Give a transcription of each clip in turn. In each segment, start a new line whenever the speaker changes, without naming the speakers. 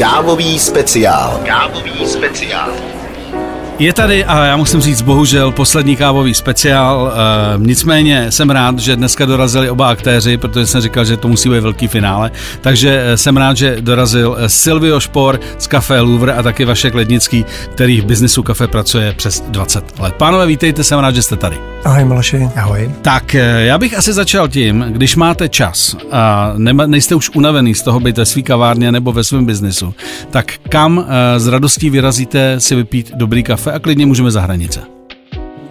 Kávový speciál. Kávový speciál.
Je tady a já musím říct, bohužel, poslední kávový speciál. E, nicméně jsem rád, že dneska dorazili oba aktéři, protože jsem říkal, že to musí být velký finále. Takže eh, jsem rád, že dorazil eh, Silvio Špor z Café Louvre a taky Vašek Lednický, který v biznesu kafe pracuje přes 20 let. Pánové, vítejte, jsem rád, že jste tady.
Ahoj Miloši.
Ahoj.
Tak já bych asi začal tím, když máte čas a nejste už unavený z toho být ve svý kavárně nebo ve svém biznesu, tak kam s radostí vyrazíte si vypít dobrý kafe kafe a klidně můžeme za hranice.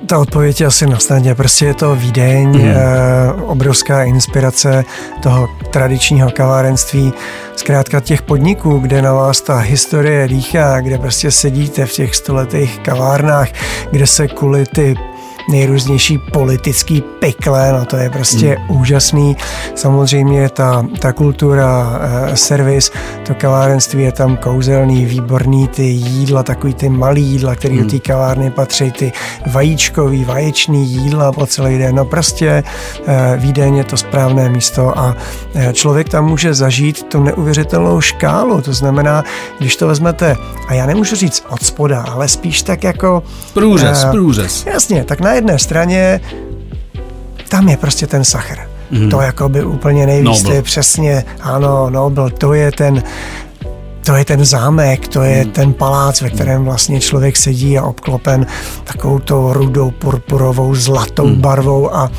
Ta odpověď je asi na snadě. Prostě je to Vídeň, mm. obrovská inspirace toho tradičního kavárenství, zkrátka těch podniků, kde na vás ta historie dýchá, kde prostě sedíte v těch stoletých kavárnách, kde se kvůli ty nejrůznější politický pekle, no to je prostě mm. úžasný. Samozřejmě ta, ta kultura, eh, servis, to kavárenství je tam kouzelný, výborný, ty jídla, takový ty malý jídla, který mm. do té kavárny patří, ty vajíčkový, vaječný jídla po celý den, no prostě eh, Vídeň je to správné místo a eh, člověk tam může zažít tu neuvěřitelnou škálu, to znamená, když to vezmete, a já nemůžu říct od spoda, ale spíš tak jako...
Průřez, eh, průřez.
Jasně, tak na jedné straně tam je prostě ten Sacher. Mm. To jako by úplně nejvíc, to je přesně, ano, Nobel, to je ten to je ten zámek, to je hmm. ten palác, ve kterém vlastně člověk sedí a obklopen takovou to rudou, purpurovou, zlatou hmm. barvou a,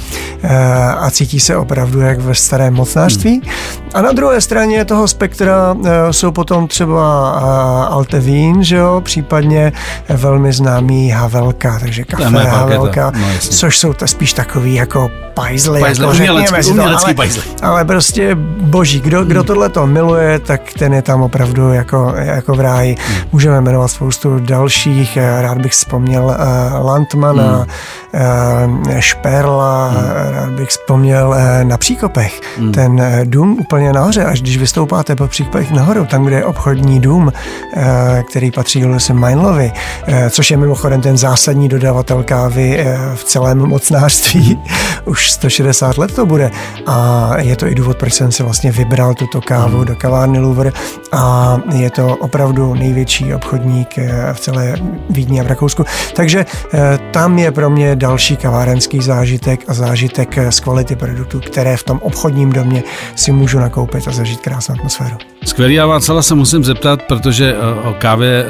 eh, a cítí se opravdu jak ve starém mocnářství. Hmm. A na druhé straně toho spektra eh, jsou potom třeba eh, Altevín, že jo, případně velmi známý Havelka, takže kafe Havelka, no, což jsou to spíš takový jako pajzly,
pajzly jako umělecký, umělecký ale,
ale prostě boží, kdo, kdo hmm. tohle to miluje, tak ten je tam opravdu jako, jako v ráji. Hmm. Můžeme jmenovat spoustu dalších, eh, rád bych vzpomněl uh, Landmana, hmm. uh, Šperla, hmm. rád bych vzpomněl uh, na Příkopech. Hmm. Ten dům úplně nahoře, až když vystoupáte po Příkopech nahoru, tam, kde je obchodní dům, uh, který patří Lucy Meinlovi, uh, což je mimochodem ten zásadní dodavatel kávy uh, v celém mocnářství. Už 160 let to bude. A je to i důvod, proč jsem si vlastně vybral tuto kávu hmm. do kavárny Louvre a je to opravdu největší obchodník eh, v celé Vídni a v Rakousku. Takže eh, tam je pro mě další kavárenský zážitek a zážitek eh, z kvality produktů, které v tom obchodním domě si můžu nakoupit a zažít krásnou atmosféru.
Skvělý, a Václava se musím zeptat, protože o kávě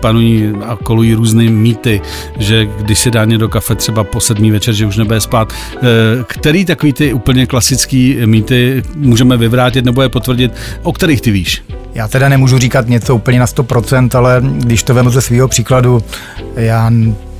panují a kolují různé mýty, že když si dá do kafe třeba po sedmý večer, že už nebude spát. Který takový ty úplně klasický mýty můžeme vyvrátit nebo je potvrdit, o kterých ty víš?
Já teda nemůžu říkat něco úplně na 100%, ale když to vemu ze svého příkladu, já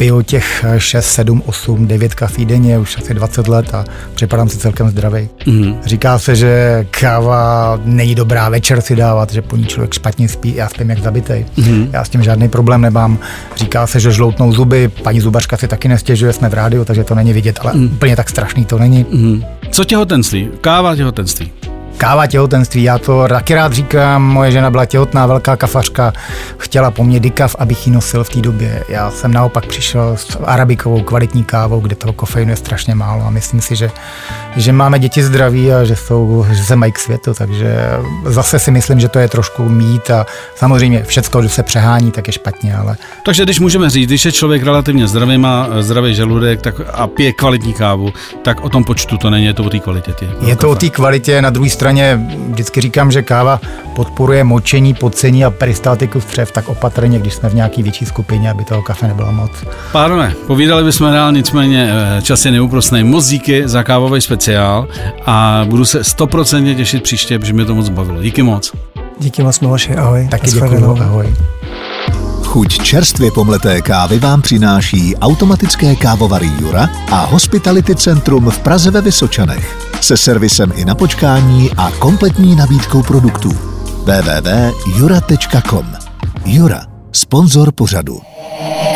piju těch 6, 7, 8, 9 kafí denně už asi 20 let a připadám si celkem zdravý. Mm-hmm. Říká se, že káva není dobrá večer si dávat, že po ní člověk špatně spí, já spím jak zabitej. Mm-hmm. Já s tím žádný problém nemám. Říká se, že žloutnou zuby, paní zubařka si taky nestěžuje, jsme v rádiu, takže to není vidět, ale mm. úplně tak strašný to není. Mm-hmm.
Co těhotenství? Káva těhotenství
káva těhotenství, já to taky rád říkám, moje žena byla těhotná, velká kafařka, chtěla po mně dikav, abych ji nosil v té době. Já jsem naopak přišel s arabikovou kvalitní kávou, kde toho kofeinu je strašně málo. A myslím si, že, že máme děti zdraví a že, jsou, že se mají k světu, takže zase si myslím, že to je trošku mít. A samozřejmě všecko, že se přehání, tak je špatně, ale...
Takže když můžeme říct, když je člověk relativně zdravý, má zdravý žaludek tak a pije kvalitní kávu, tak o tom počtu to není, je to o té kvalitě. Tě,
je to o té kvalitě, na druhé straně straně vždycky říkám, že káva podporuje močení, pocení a peristaltiku střev, tak opatrně, když jsme v nějaký větší skupině, aby toho kafe nebylo moc.
Pánové, povídali bychom dál, nicméně eh, čas je neúprostný. Moc díky za kávový speciál a budu se stoprocentně těšit příště, protože mě to moc bavilo. Díky moc.
Díky moc, Miloši, ahoj.
Taky děkuji, ahoj.
Chuť čerstvě pomleté kávy vám přináší automatické kávovary Jura a Hospitality Centrum v Praze ve Vysočanech se servisem i na počkání a kompletní nabídkou produktů. www.jura.com Jura, sponzor pořadu.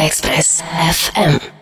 Express FM